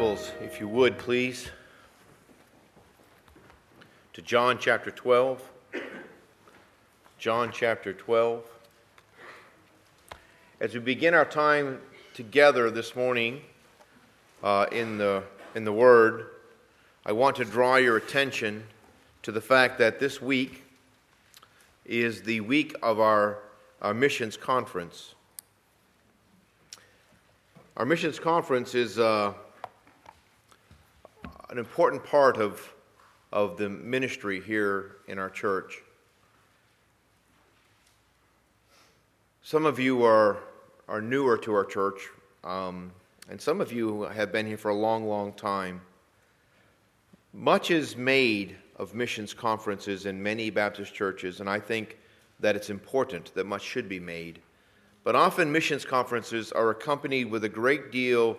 Bibles, if you would, please, to John chapter 12. John chapter 12. As we begin our time together this morning uh, in, the, in the Word, I want to draw your attention to the fact that this week is the week of our, our missions conference. Our missions conference is uh, an important part of, of the ministry here in our church. Some of you are, are newer to our church, um, and some of you have been here for a long, long time. Much is made of missions conferences in many Baptist churches, and I think that it's important that much should be made. But often missions conferences are accompanied with a great deal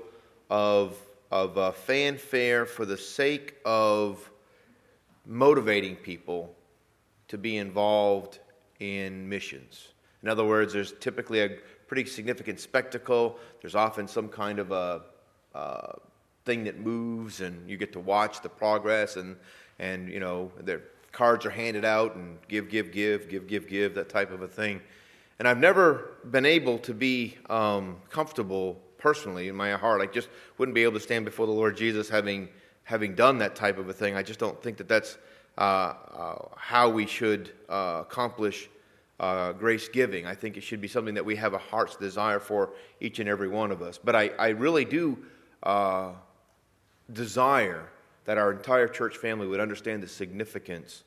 of, of uh, fanfare for the sake of motivating people to be involved in missions. In other words, there's typically a pretty significant spectacle. There's often some kind of a uh, thing that moves, and you get to watch the progress, and, and you know, their cards are handed out, and give, give, give, give, give, give, that type of a thing. And I've never been able to be um, comfortable personally in my heart. I just wouldn't be able to stand before the Lord Jesus having, having done that type of a thing. I just don't think that that's uh, uh, how we should uh, accomplish uh, grace giving. I think it should be something that we have a heart's desire for each and every one of us. But I, I really do uh, desire that our entire church family would understand the significance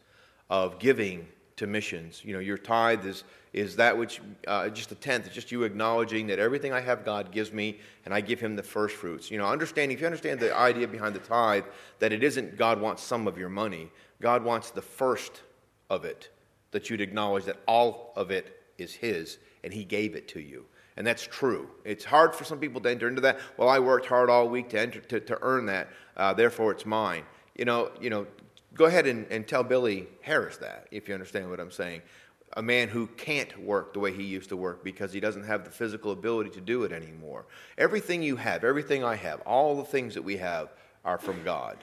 of giving to missions. You know, your tithe is, is that which, uh, just a tenth, it's just you acknowledging that everything I have, God gives me, and I give Him the first fruits. You know, understanding, if you understand the idea behind the tithe, that it isn't God wants some of your money, God wants the first of it, that you'd acknowledge that all of it is His, and He gave it to you. And that's true. It's hard for some people to enter into that. Well, I worked hard all week to, enter, to, to earn that, uh, therefore it's mine. You know, you know, go ahead and, and tell Billy Harris that, if you understand what I'm saying. A man who can't work the way he used to work because he doesn't have the physical ability to do it anymore. Everything you have, everything I have, all the things that we have are from God.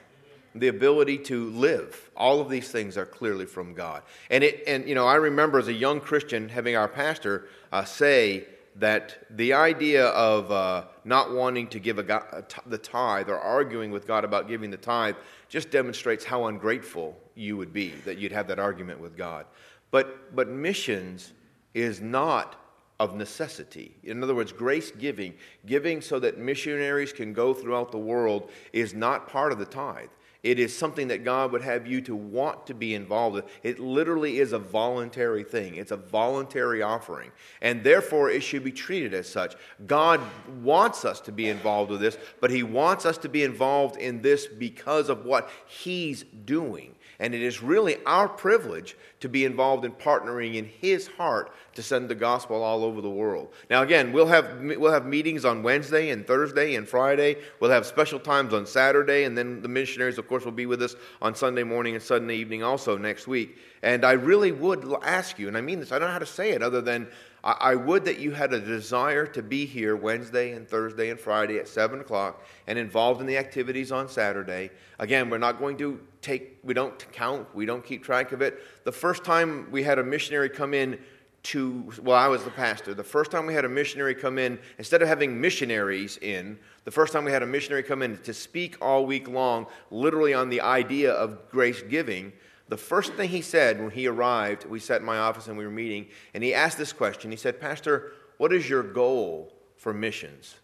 The ability to live, all of these things are clearly from God. And, it, and you know, I remember as a young Christian having our pastor uh, say, that the idea of uh, not wanting to give God, the tithe or arguing with God about giving the tithe just demonstrates how ungrateful you would be that you'd have that argument with God. But, but missions is not of necessity. In other words, grace giving, giving so that missionaries can go throughout the world, is not part of the tithe. It is something that God would have you to want to be involved with. It literally is a voluntary thing, it's a voluntary offering. And therefore, it should be treated as such. God wants us to be involved with this, but He wants us to be involved in this because of what He's doing. And it is really our privilege to be involved in partnering in His heart to send the gospel all over the world. Now, again, we'll have, we'll have meetings on Wednesday and Thursday and Friday. We'll have special times on Saturday, and then the missionaries, of course, will be with us on Sunday morning and Sunday evening also next week. And I really would ask you, and I mean this, I don't know how to say it other than I would that you had a desire to be here Wednesday and Thursday and Friday at 7 o'clock and involved in the activities on Saturday. Again, we're not going to take, we don't count, we don't keep track of it. The first time we had a missionary come in to, well, I was the pastor. The first time we had a missionary come in, instead of having missionaries in, the first time we had a missionary come in to speak all week long, literally on the idea of grace giving, the first thing he said when he arrived, we sat in my office and we were meeting, and he asked this question. He said, Pastor, what is your goal for missions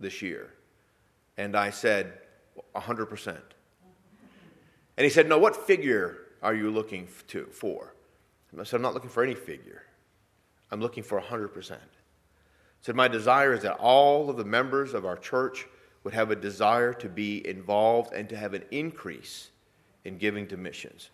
this year? And I said, 100%. And he said, No, what figure are you looking to, for? I said, I'm not looking for any figure. I'm looking for 100%. Said, My desire is that all of the members of our church would have a desire to be involved and to have an increase in giving to missions.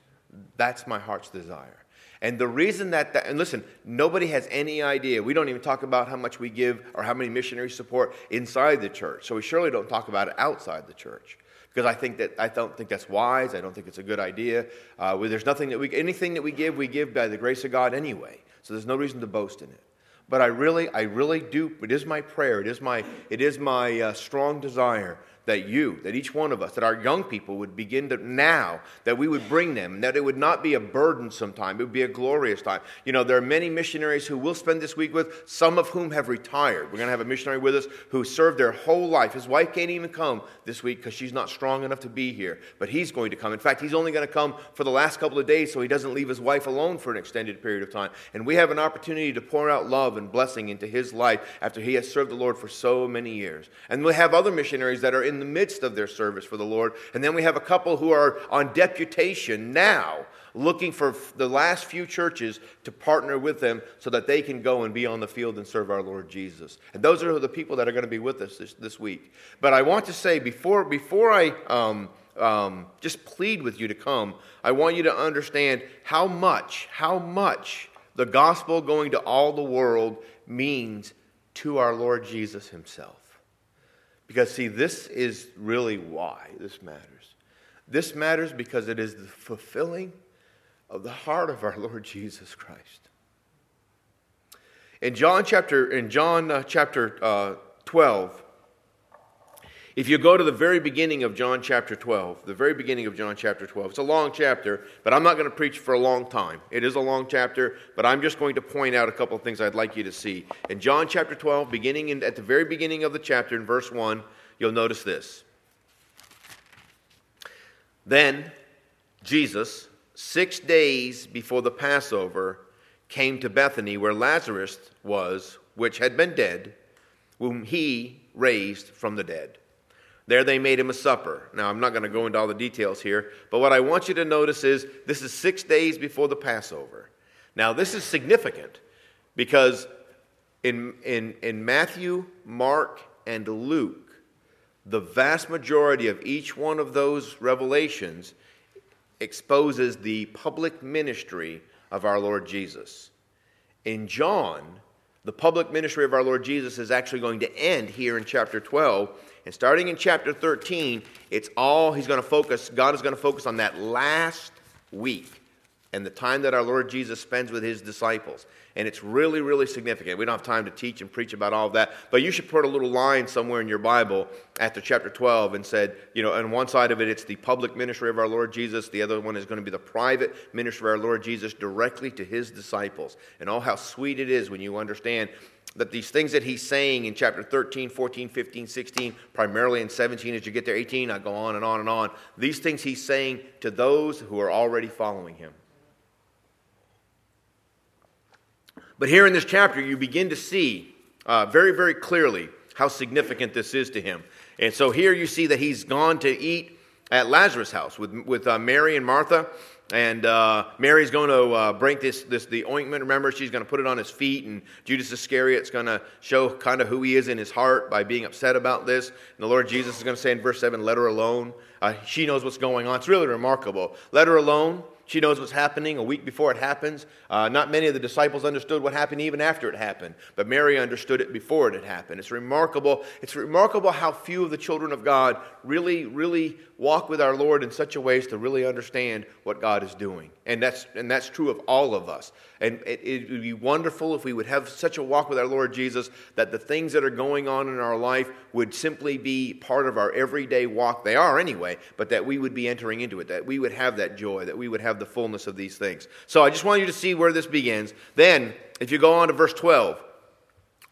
That's my heart's desire. And the reason that, that, and listen, nobody has any idea. We don't even talk about how much we give or how many missionaries support inside the church. So we surely don't talk about it outside the church because I think that I don't think that's wise. I don't think it's a good idea. Uh, there's nothing that we anything that we give, we give by the grace of God anyway. So there's no reason to boast in it. But I really, I really do. It is my prayer. It is my, it is my uh, strong desire that you, that each one of us, that our young people would begin to now, that we would bring them, that it would not be a burdensome time, it would be a glorious time. You know, there are many missionaries who we'll spend this week with, some of whom have retired. We're going to have a missionary with us who served their whole life. His wife can't even come this week because she's not strong enough to be here, but he's going to come. In fact, he's only going to come for the last couple of days so he doesn't leave his wife alone for an extended period of time. And we have an opportunity to pour out love and blessing into his life after he has served the Lord for so many years. And we have other missionaries that are in the midst of their service for the Lord. And then we have a couple who are on deputation now, looking for the last few churches to partner with them so that they can go and be on the field and serve our Lord Jesus. And those are the people that are going to be with us this, this week. But I want to say before, before I um, um, just plead with you to come, I want you to understand how much, how much the gospel going to all the world means to our Lord Jesus himself. Because, see, this is really why this matters. This matters because it is the fulfilling of the heart of our Lord Jesus Christ. In John chapter, in John uh, chapter uh, 12, if you go to the very beginning of John chapter 12, the very beginning of John chapter 12, it's a long chapter, but I'm not going to preach for a long time. It is a long chapter, but I'm just going to point out a couple of things I'd like you to see. In John chapter 12, beginning in, at the very beginning of the chapter, in verse 1, you'll notice this. Then Jesus, six days before the Passover, came to Bethany where Lazarus was, which had been dead, whom he raised from the dead. There they made him a supper. Now, I'm not going to go into all the details here, but what I want you to notice is this is six days before the Passover. Now, this is significant because in, in, in Matthew, Mark, and Luke, the vast majority of each one of those revelations exposes the public ministry of our Lord Jesus. In John, the public ministry of our Lord Jesus is actually going to end here in chapter 12 and starting in chapter 13, it's all he's going to focus, God is going to focus on that last week and the time that our Lord Jesus spends with his disciples. And it's really, really significant. We don't have time to teach and preach about all of that, but you should put a little line somewhere in your Bible after chapter 12 and said, you know, on one side of it, it's the public ministry of our Lord Jesus. The other one is going to be the private ministry of our Lord Jesus directly to his disciples. And oh, how sweet it is when you understand that these things that he's saying in chapter 13, 14, 15, 16, primarily in 17, as you get there, 18, I go on and on and on. These things he's saying to those who are already following him. But here in this chapter, you begin to see uh, very, very clearly how significant this is to him. And so here you see that he's gone to eat at Lazarus' house with, with uh, Mary and Martha. And uh, Mary's going to uh, this, this the ointment. Remember, she's going to put it on his feet, and Judas Iscariot's going to show kind of who he is in his heart by being upset about this. And the Lord Jesus is going to say in verse seven, "Let her alone." Uh, she knows what's going on. It's really remarkable. Let her alone. She knows what's happening a week before it happens. Uh, not many of the disciples understood what happened even after it happened, but Mary understood it before it had happened. It's remarkable. It's remarkable how few of the children of God really, really walk with our Lord in such a way as to really understand what God is doing. And that's, and that's true of all of us. And it, it would be wonderful if we would have such a walk with our Lord Jesus that the things that are going on in our life would simply be part of our everyday walk. They are anyway, but that we would be entering into it, that we would have that joy, that we would have the fullness of these things. So I just want you to see where this begins. Then, if you go on to verse 12,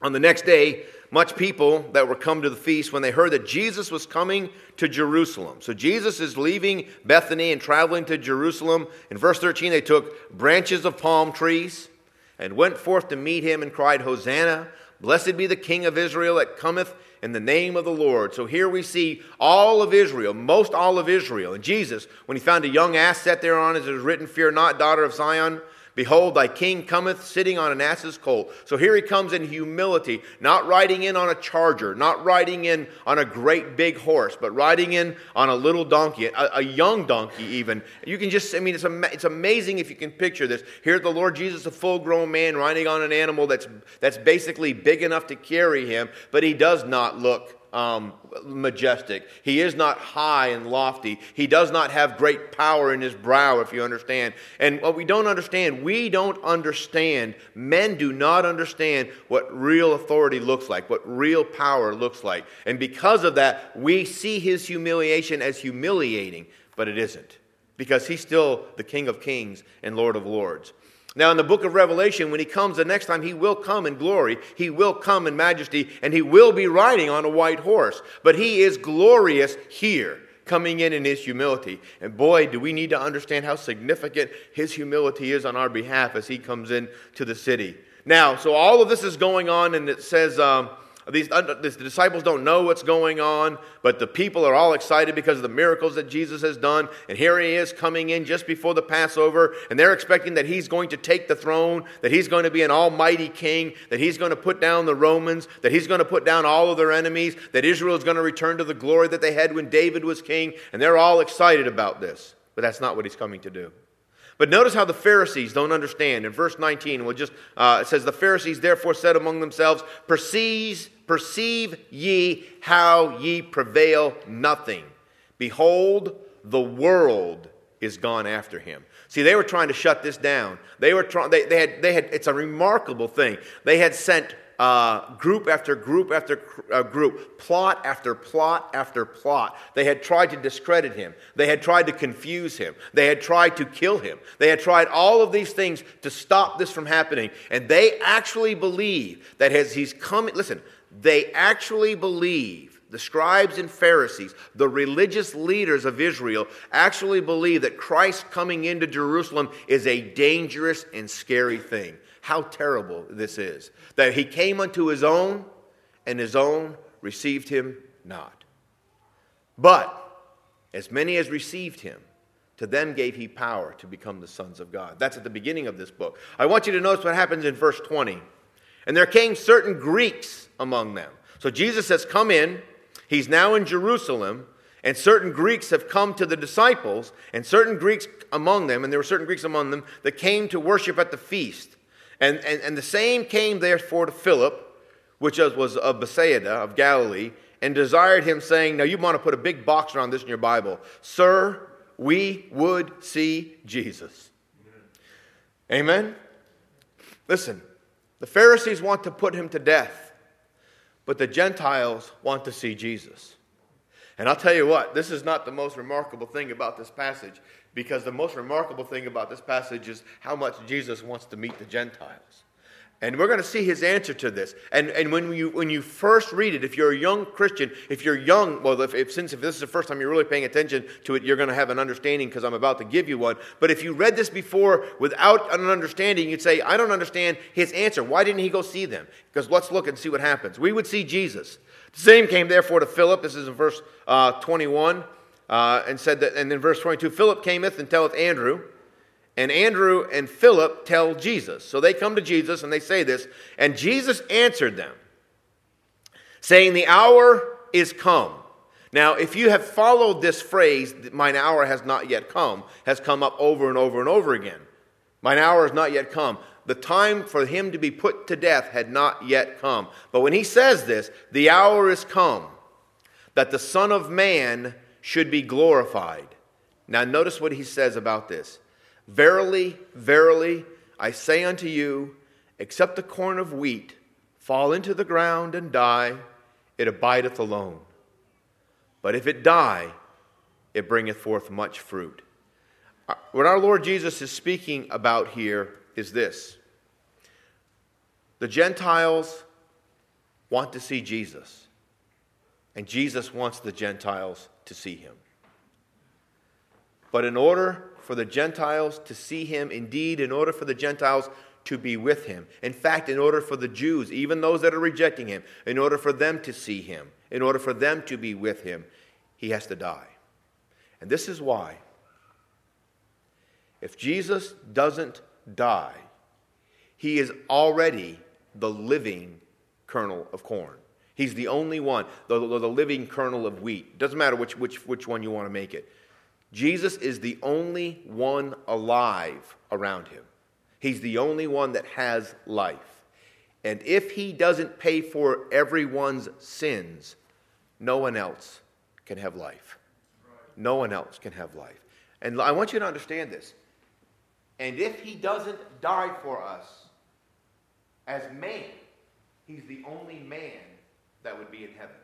on the next day, much people that were come to the feast when they heard that Jesus was coming to Jerusalem. So Jesus is leaving Bethany and traveling to Jerusalem. In verse 13, they took branches of palm trees and went forth to meet him and cried, Hosanna! Blessed be the King of Israel that cometh in the name of the Lord. So here we see all of Israel, most all of Israel. And Jesus, when he found a young ass set there on, as it is written, Fear not, daughter of Zion. Behold, thy king cometh sitting on an ass's colt. So here he comes in humility, not riding in on a charger, not riding in on a great big horse, but riding in on a little donkey, a, a young donkey even. You can just, I mean, it's, it's amazing if you can picture this. Here the Lord Jesus, a full grown man, riding on an animal that's, that's basically big enough to carry him, but he does not look um, majestic. He is not high and lofty. He does not have great power in his brow, if you understand. And what we don't understand, we don't understand, men do not understand what real authority looks like, what real power looks like. And because of that, we see his humiliation as humiliating, but it isn't. Because he's still the King of Kings and Lord of Lords. Now, in the book of Revelation, when he comes the next time, he will come in glory, he will come in majesty, and he will be riding on a white horse. But he is glorious here, coming in in his humility. And boy, do we need to understand how significant his humility is on our behalf as he comes in to the city. Now, so all of this is going on, and it says. Um, these, uh, the disciples don't know what's going on, but the people are all excited because of the miracles that Jesus has done. And here he is coming in just before the Passover, and they're expecting that he's going to take the throne, that he's going to be an almighty king, that he's going to put down the Romans, that he's going to put down all of their enemies, that Israel is going to return to the glory that they had when David was king. And they're all excited about this. But that's not what he's coming to do. But notice how the Pharisees don't understand. In verse 19, we'll just, uh, it says, The Pharisees therefore said among themselves, Perceive, perceive ye how ye prevail nothing. Behold, the world is gone after him. See, they were trying to shut this down. They were trying, they, they, had, they had, it's a remarkable thing. They had sent uh, group after group after uh, group, plot after plot after plot. They had tried to discredit him. They had tried to confuse him. They had tried to kill him. They had tried all of these things to stop this from happening. And they actually believe that as he's coming, listen, they actually believe the scribes and Pharisees, the religious leaders of Israel, actually believe that Christ coming into Jerusalem is a dangerous and scary thing how terrible this is. That he came unto his own, and his own received him not. But as many as received him, to them gave he power to become the sons of God. That's at the beginning of this book. I want you to notice what happens in verse 20. And there came certain Greeks among them. So Jesus has come in, he's now in Jerusalem, and certain Greeks have come to the disciples, and certain Greeks among them, and there were certain Greeks among them that came to worship at the feast. And, and, and the same came therefore to Philip, which was of Bethsaida of Galilee, and desired him, saying, Now you want to put a big box around this in your Bible. Sir, we would see Jesus. Amen? Amen? Listen, the Pharisees want to put him to death, but the Gentiles want to see Jesus. And I'll tell you what, this is not the most remarkable thing about this passage. Because the most remarkable thing about this passage is how much Jesus wants to meet the Gentiles. And we're going to see his answer to this. And, and when, you, when you first read it, if you're a young Christian, if you're young, well, if, if, since if this is the first time you're really paying attention to it, you're going to have an understanding because I'm about to give you one. But if you read this before without an understanding, you'd say, I don't understand his answer. Why didn't he go see them? Because let's look and see what happens. We would see Jesus. The same came therefore to Philip. This is in verse uh, 21 uh, and said that, and then verse 22 Philip cometh and telleth Andrew, and Andrew and Philip tell Jesus. So they come to Jesus and they say this, and Jesus answered them, saying, The hour is come. Now, if you have followed this phrase, mine hour has not yet come, has come up over and over and over again. Mine hour has not yet come. The time for him to be put to death had not yet come. But when he says this, the hour is come that the Son of Man should be glorified. Now, notice what he says about this. Verily, verily, I say unto you, except the corn of wheat fall into the ground and die, it abideth alone. But if it die, it bringeth forth much fruit. Uh, what our Lord Jesus is speaking about here is this the Gentiles want to see Jesus, and Jesus wants the Gentiles to see him. But in order for the Gentiles to see him, indeed, in order for the Gentiles to be with him, in fact, in order for the Jews, even those that are rejecting him, in order for them to see him, in order for them to be with him, he has to die. And this is why. If Jesus doesn't die, he is already the living kernel of corn. He's the only one, the, the living kernel of wheat. Doesn't matter which, which, which one you want to make it. Jesus is the only one alive around him. He's the only one that has life. And if he doesn't pay for everyone's sins, no one else can have life. No one else can have life. And I want you to understand this. And if he doesn't die for us as man, he's the only man that would be in heaven.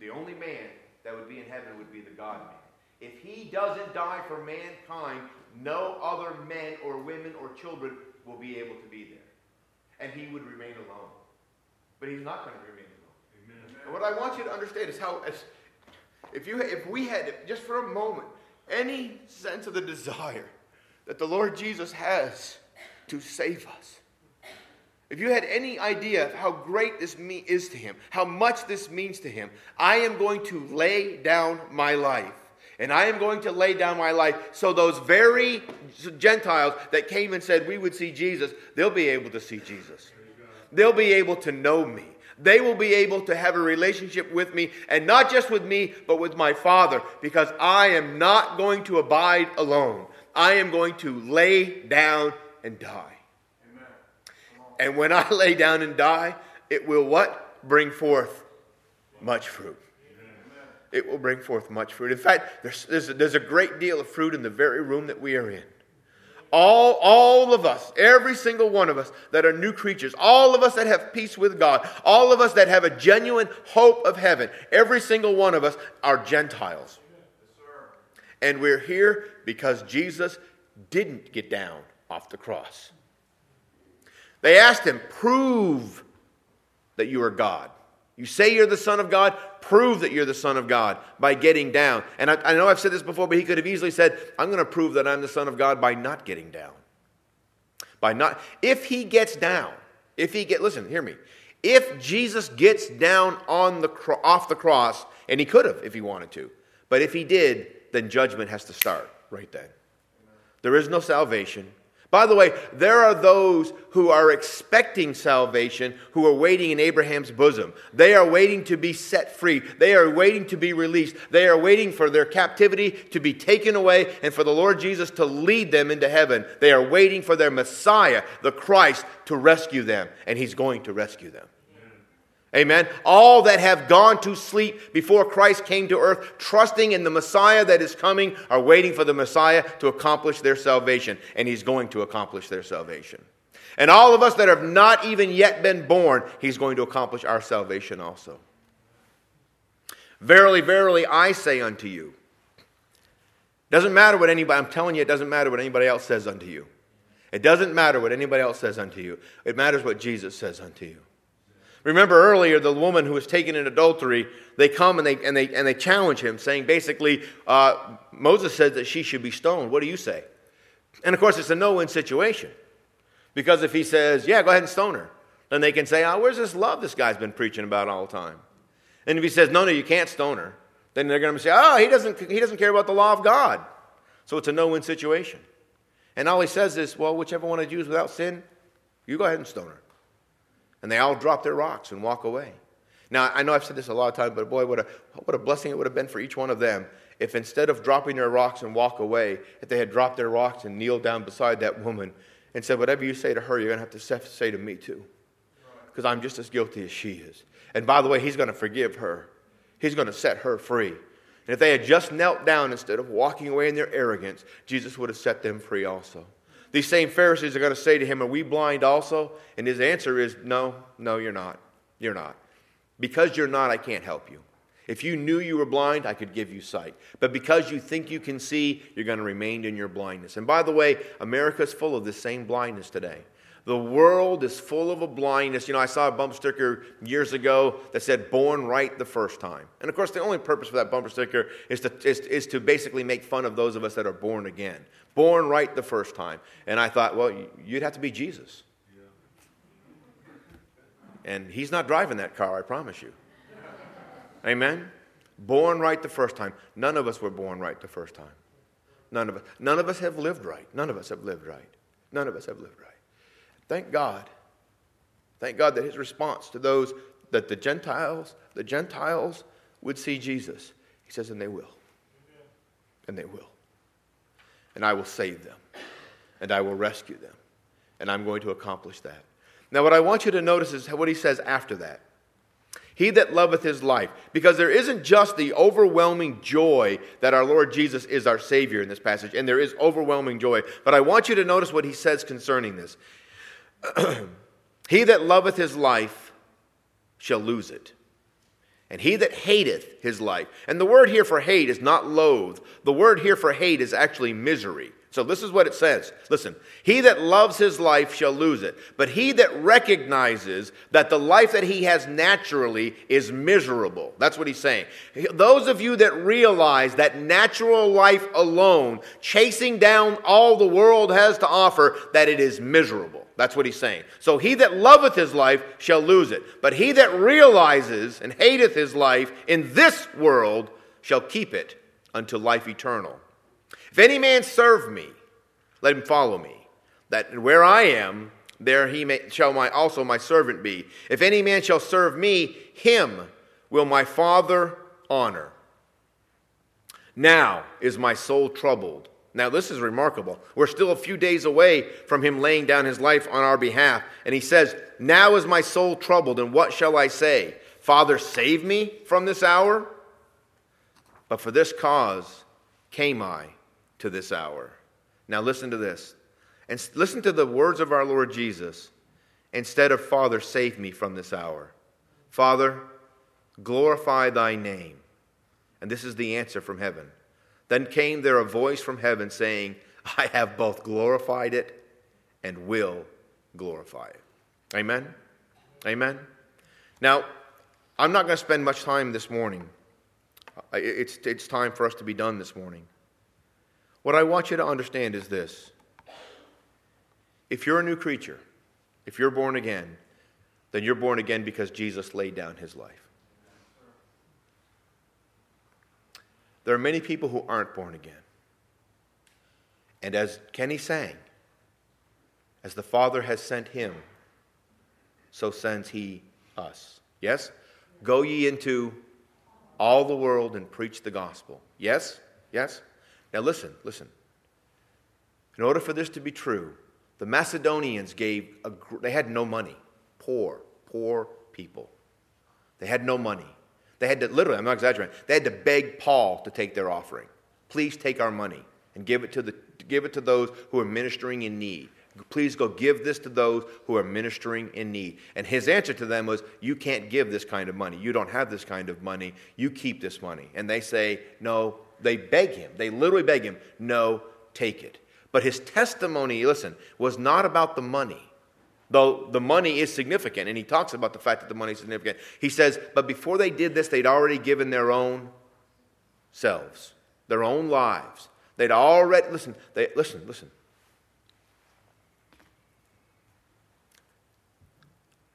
The only man that would be in heaven would be the God man. If he doesn't die for mankind, no other men or women or children will be able to be there. And he would remain alone. But he's not going to remain alone. Amen. And what I want you to understand is how, as, if, you, if we had, just for a moment, any sense of the desire that the Lord Jesus has to save us, if you had any idea of how great this is to him, how much this means to him, I am going to lay down my life. And I am going to lay down my life so those very Gentiles that came and said we would see Jesus, they'll be able to see Jesus. They'll be able to know me. They will be able to have a relationship with me, and not just with me, but with my Father, because I am not going to abide alone. I am going to lay down and die. And when I lay down and die, it will what? Bring forth much fruit. It will bring forth much fruit. In fact, there's, there's, a, there's a great deal of fruit in the very room that we are in. All, all of us, every single one of us that are new creatures, all of us that have peace with God, all of us that have a genuine hope of heaven, every single one of us are Gentiles. And we're here because Jesus didn't get down off the cross. They asked him, Prove that you are God. You say you're the Son of God, prove that you're the Son of God by getting down. And I, I know I've said this before, but he could have easily said, I'm going to prove that I'm the Son of God by not getting down. By not, if he gets down, if he get, listen, hear me. If Jesus gets down on the off the cross, and he could have if he wanted to, but if he did, then judgment has to start right then. There is no salvation. By the way, there are those who are expecting salvation who are waiting in Abraham's bosom. They are waiting to be set free. They are waiting to be released. They are waiting for their captivity to be taken away and for the Lord Jesus to lead them into heaven. They are waiting for their Messiah, the Christ, to rescue them, and He's going to rescue them. Amen. All that have gone to sleep before Christ came to earth, trusting in the Messiah that is coming, are waiting for the Messiah to accomplish their salvation. And He's going to accomplish their salvation. And all of us that have not even yet been born, He's going to accomplish our salvation also. Verily, verily, I say unto you. Doesn't matter what anybody, I'm telling you, it doesn't matter what anybody else says unto you. It doesn't matter what anybody else says unto you. It matters what Jesus says unto you. Remember earlier, the woman who was taken in adultery, they come and they, and they, and they challenge him, saying basically, uh, Moses said that she should be stoned. What do you say? And of course, it's a no win situation. Because if he says, yeah, go ahead and stone her, then they can say, oh, where's this love this guy's been preaching about all the time? And if he says, no, no, you can't stone her, then they're going to say, oh, he doesn't, he doesn't care about the law of God. So it's a no win situation. And all he says is, well, whichever one of you is without sin, you go ahead and stone her. And they all drop their rocks and walk away. Now, I know I've said this a lot of times, but boy, what a, what a blessing it would have been for each one of them if instead of dropping their rocks and walk away, if they had dropped their rocks and kneeled down beside that woman and said, Whatever you say to her, you're going to have to say to me too. Because I'm just as guilty as she is. And by the way, he's going to forgive her, he's going to set her free. And if they had just knelt down instead of walking away in their arrogance, Jesus would have set them free also. These same Pharisees are going to say to him, Are we blind also? And his answer is, No, no, you're not. You're not. Because you're not, I can't help you. If you knew you were blind, I could give you sight. But because you think you can see, you're going to remain in your blindness. And by the way, America's full of this same blindness today. The world is full of a blindness. You know, I saw a bumper sticker years ago that said born right the first time. And of course, the only purpose for that bumper sticker is to, is, is to basically make fun of those of us that are born again born right the first time. And I thought, well, you'd have to be Jesus. And he's not driving that car, I promise you. Amen? Born right the first time. None of us were born right the first time. None of us. None of us have lived right. None of us have lived right. None of us have lived right. Thank God. Thank God that his response to those that the Gentiles, the Gentiles would see Jesus. He says, and they will. And they will and I will save them, and I will rescue them, and I'm going to accomplish that. Now, what I want you to notice is what he says after that. He that loveth his life. Because there isn't just the overwhelming joy that our Lord Jesus is our Savior in this passage, and there is overwhelming joy. But I want you to notice what he says concerning this. he that loveth his life shall lose it. And he that hateth his life. And the word here for hate is not loathe. The word here for hate is actually misery. So this is what it says. Listen, he that loves his life shall lose it, but he that recognizes that the life that he has naturally is miserable. That's what he's saying. Those of you that realize that natural life alone, chasing down all the world has to offer, that it is miserable. That's what he's saying. So he that loveth his life shall lose it, but he that realizes and hateth his life in this world shall keep it unto life eternal. If any man serve me, let him follow me. That where I am, there he may, shall my, also my servant be. If any man shall serve me, him will my Father honor. Now is my soul troubled. Now, this is remarkable. We're still a few days away from him laying down his life on our behalf. And he says, Now is my soul troubled, and what shall I say? Father, save me from this hour? But for this cause came I to this hour. Now, listen to this. And listen to the words of our Lord Jesus instead of, Father, save me from this hour. Father, glorify thy name. And this is the answer from heaven. Then came there a voice from heaven saying, I have both glorified it and will glorify it. Amen? Amen? Now, I'm not going to spend much time this morning. It's, it's time for us to be done this morning. What I want you to understand is this if you're a new creature, if you're born again, then you're born again because Jesus laid down his life. There are many people who aren't born again. And as Kenny sang, as the Father has sent him, so sends he us. Yes? Go ye into all the world and preach the gospel. Yes? Yes? Now, listen, listen. In order for this to be true, the Macedonians gave, a, they had no money. Poor, poor people. They had no money. They had to, literally, I'm not exaggerating, they had to beg Paul to take their offering. Please take our money and give it to, the, give it to those who are ministering in need. Please go give this to those who are ministering in need. And his answer to them was, You can't give this kind of money. You don't have this kind of money. You keep this money. And they say, No, they beg him, they literally beg him, no, take it. But his testimony, listen, was not about the money. Though the money is significant, and he talks about the fact that the money is significant. He says, but before they did this, they'd already given their own selves, their own lives. They'd already, listen, they, listen, listen.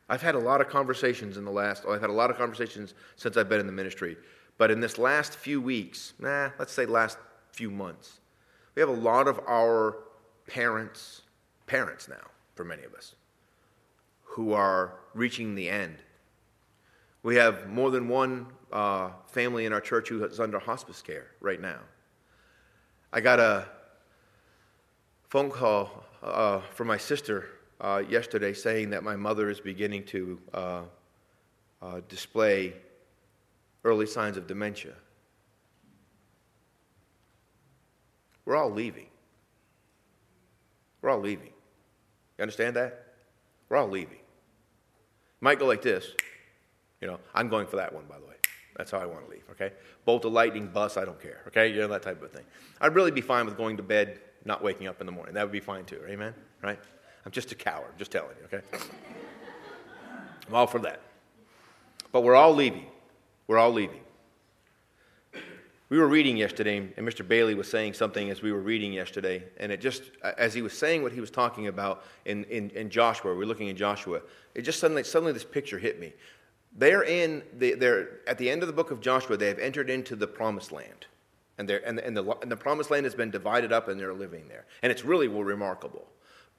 I've had a lot of conversations in the last, I've had a lot of conversations since I've been in the ministry but in this last few weeks, nah, let's say last few months, we have a lot of our parents, parents now, for many of us, who are reaching the end. We have more than one uh, family in our church who is under hospice care right now. I got a phone call uh, from my sister uh, yesterday saying that my mother is beginning to uh, uh, display early signs of dementia. We're all leaving. We're all leaving. You understand that? We're all leaving. Might go like this. You know, I'm going for that one, by the way. That's how I want to leave, okay? Bolt of lightning, bus, I don't care, okay? You know, that type of thing. I'd really be fine with going to bed, not waking up in the morning. That would be fine too, amen? Right? I'm just a coward, just telling you, okay? I'm all for that. But we're all leaving. We're all leaving. We were reading yesterday, and Mr. Bailey was saying something as we were reading yesterday, and it just, as he was saying what he was talking about in, in, in Joshua, we're looking in Joshua, it just suddenly, suddenly this picture hit me. They're in, the, they're, at the end of the book of Joshua, they have entered into the promised land. And, they're, and, and, the, and the promised land has been divided up, and they're living there. And it's really remarkable.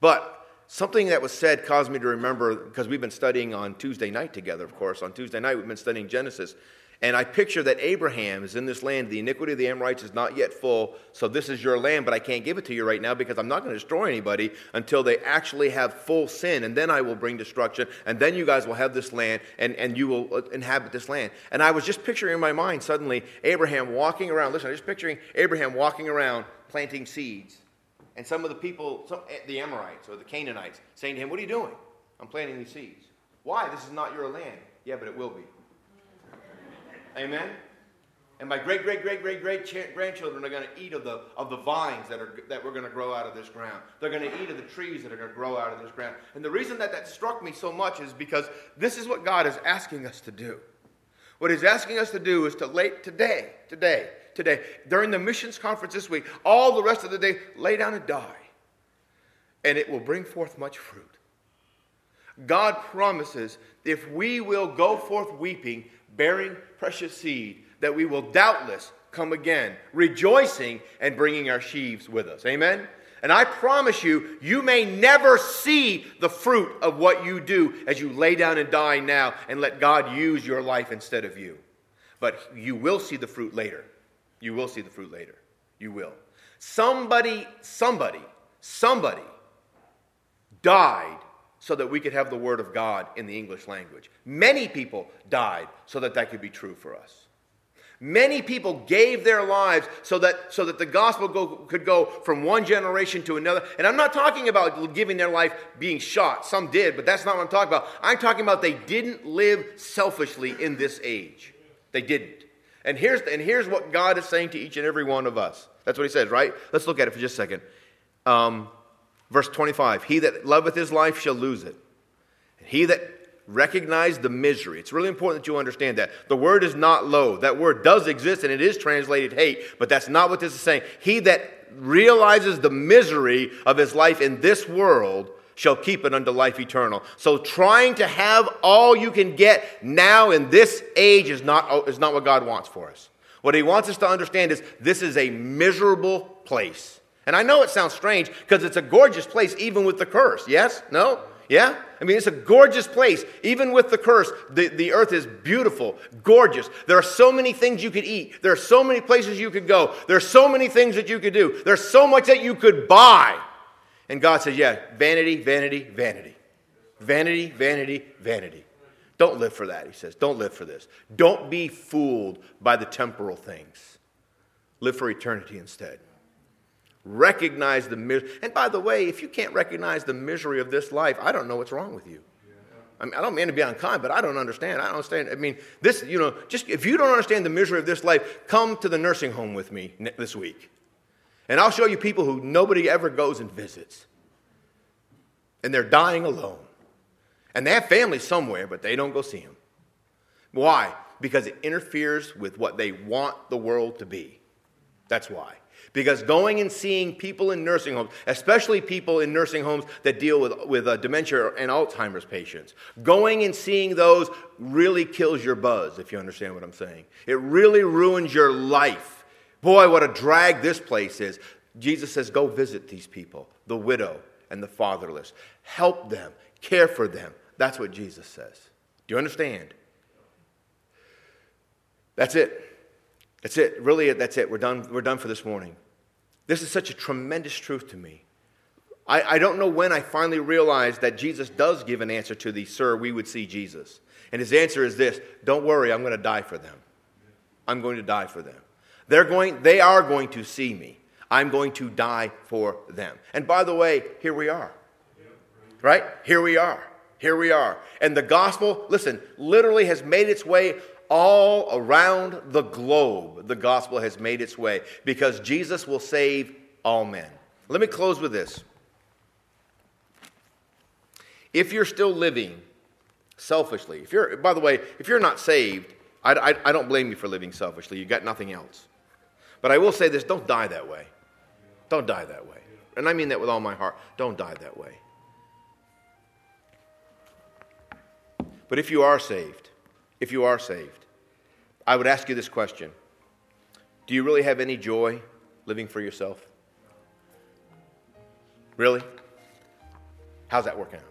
But Something that was said caused me to remember, because we've been studying on Tuesday night together, of course. On Tuesday night, we've been studying Genesis. And I picture that Abraham is in this land. The iniquity of the Amorites is not yet full. So this is your land, but I can't give it to you right now because I'm not going to destroy anybody until they actually have full sin. And then I will bring destruction. And then you guys will have this land and, and you will uh, inhabit this land. And I was just picturing in my mind suddenly Abraham walking around. Listen, I'm just picturing Abraham walking around planting seeds. And some of the people, some, eh, the Amorites or the Canaanites, saying to him, What are you doing? I'm planting these seeds. Why? This is not your land. Yeah, but it will be. Amen? And my great, great, great, great, great grandchildren are going to eat of the, of the vines that, are, that we're going to grow out of this ground. They're going to eat of the trees that are going to grow out of this ground. And the reason that that struck me so much is because this is what God is asking us to do. What He's asking us to do is to lay today, today, today, during the missions conference this week, all the rest of the day, lay down and die. And it will bring forth much fruit. God promises if we will go forth weeping, bearing precious seed, that we will doubtless come again, rejoicing and bringing our sheaves with us. Amen? And I promise you, you may never see the fruit of what you do as you lay down and die now and let God use your life instead of you. But you will see the fruit later. You will see the fruit later. You will. Somebody, somebody, somebody died so that we could have the Word of God in the English language. Many people died so that that could be true for us. Many people gave their lives so that, so that the gospel go, could go from one generation to another. And I'm not talking about giving their life being shot. Some did, but that's not what I'm talking about. I'm talking about they didn't live selfishly in this age. They didn't. And here's, and here's what God is saying to each and every one of us. That's what he says, right? Let's look at it for just a second. Um, Verse 25 He that loveth his life shall lose it. He that recognized the misery. It's really important that you understand that. The word is not loathe. That word does exist and it is translated hate, but that's not what this is saying. He that realizes the misery of his life in this world shall keep it unto life eternal. So trying to have all you can get now in this age is not, is not what God wants for us. What he wants us to understand is this is a miserable place. And I know it sounds strange because it's a gorgeous place, even with the curse. Yes? No? Yeah? I mean, it's a gorgeous place. Even with the curse, the, the earth is beautiful, gorgeous. There are so many things you could eat. There are so many places you could go. There are so many things that you could do. There's so much that you could buy. And God says, yeah, vanity, vanity, vanity. Vanity, vanity, vanity. Don't live for that, he says. Don't live for this. Don't be fooled by the temporal things. Live for eternity instead. Recognize the misery. And by the way, if you can't recognize the misery of this life, I don't know what's wrong with you. I, mean, I don't mean to be unkind, but I don't understand. I don't understand. I mean, this, you know, just if you don't understand the misery of this life, come to the nursing home with me this week. And I'll show you people who nobody ever goes and visits. And they're dying alone. And they have family somewhere, but they don't go see them. Why? Because it interferes with what they want the world to be. That's why. Because going and seeing people in nursing homes, especially people in nursing homes that deal with, with uh, dementia and Alzheimer's patients, going and seeing those really kills your buzz, if you understand what I'm saying. It really ruins your life. Boy, what a drag this place is. Jesus says, Go visit these people, the widow and the fatherless. Help them, care for them. That's what Jesus says. Do you understand? That's it. That's it. Really, that's it. We're done, we're done for this morning. This is such a tremendous truth to me. I, I don't know when I finally realized that Jesus does give an answer to the sir, we would see Jesus. And his answer is this Don't worry, I'm going to die for them. I'm going to die for them. They're going, they are going to see me. I'm going to die for them. And by the way, here we are. Right? Here we are. Here we are. And the gospel, listen, literally has made its way all around the globe, the gospel has made its way because Jesus will save all men. Let me close with this. If you're still living selfishly, if you're, by the way, if you're not saved, I, I, I don't blame you for living selfishly. You've got nothing else. But I will say this don't die that way. Don't die that way. And I mean that with all my heart. Don't die that way. But if you are saved, if you are saved, I would ask you this question Do you really have any joy living for yourself? Really? How's that working out?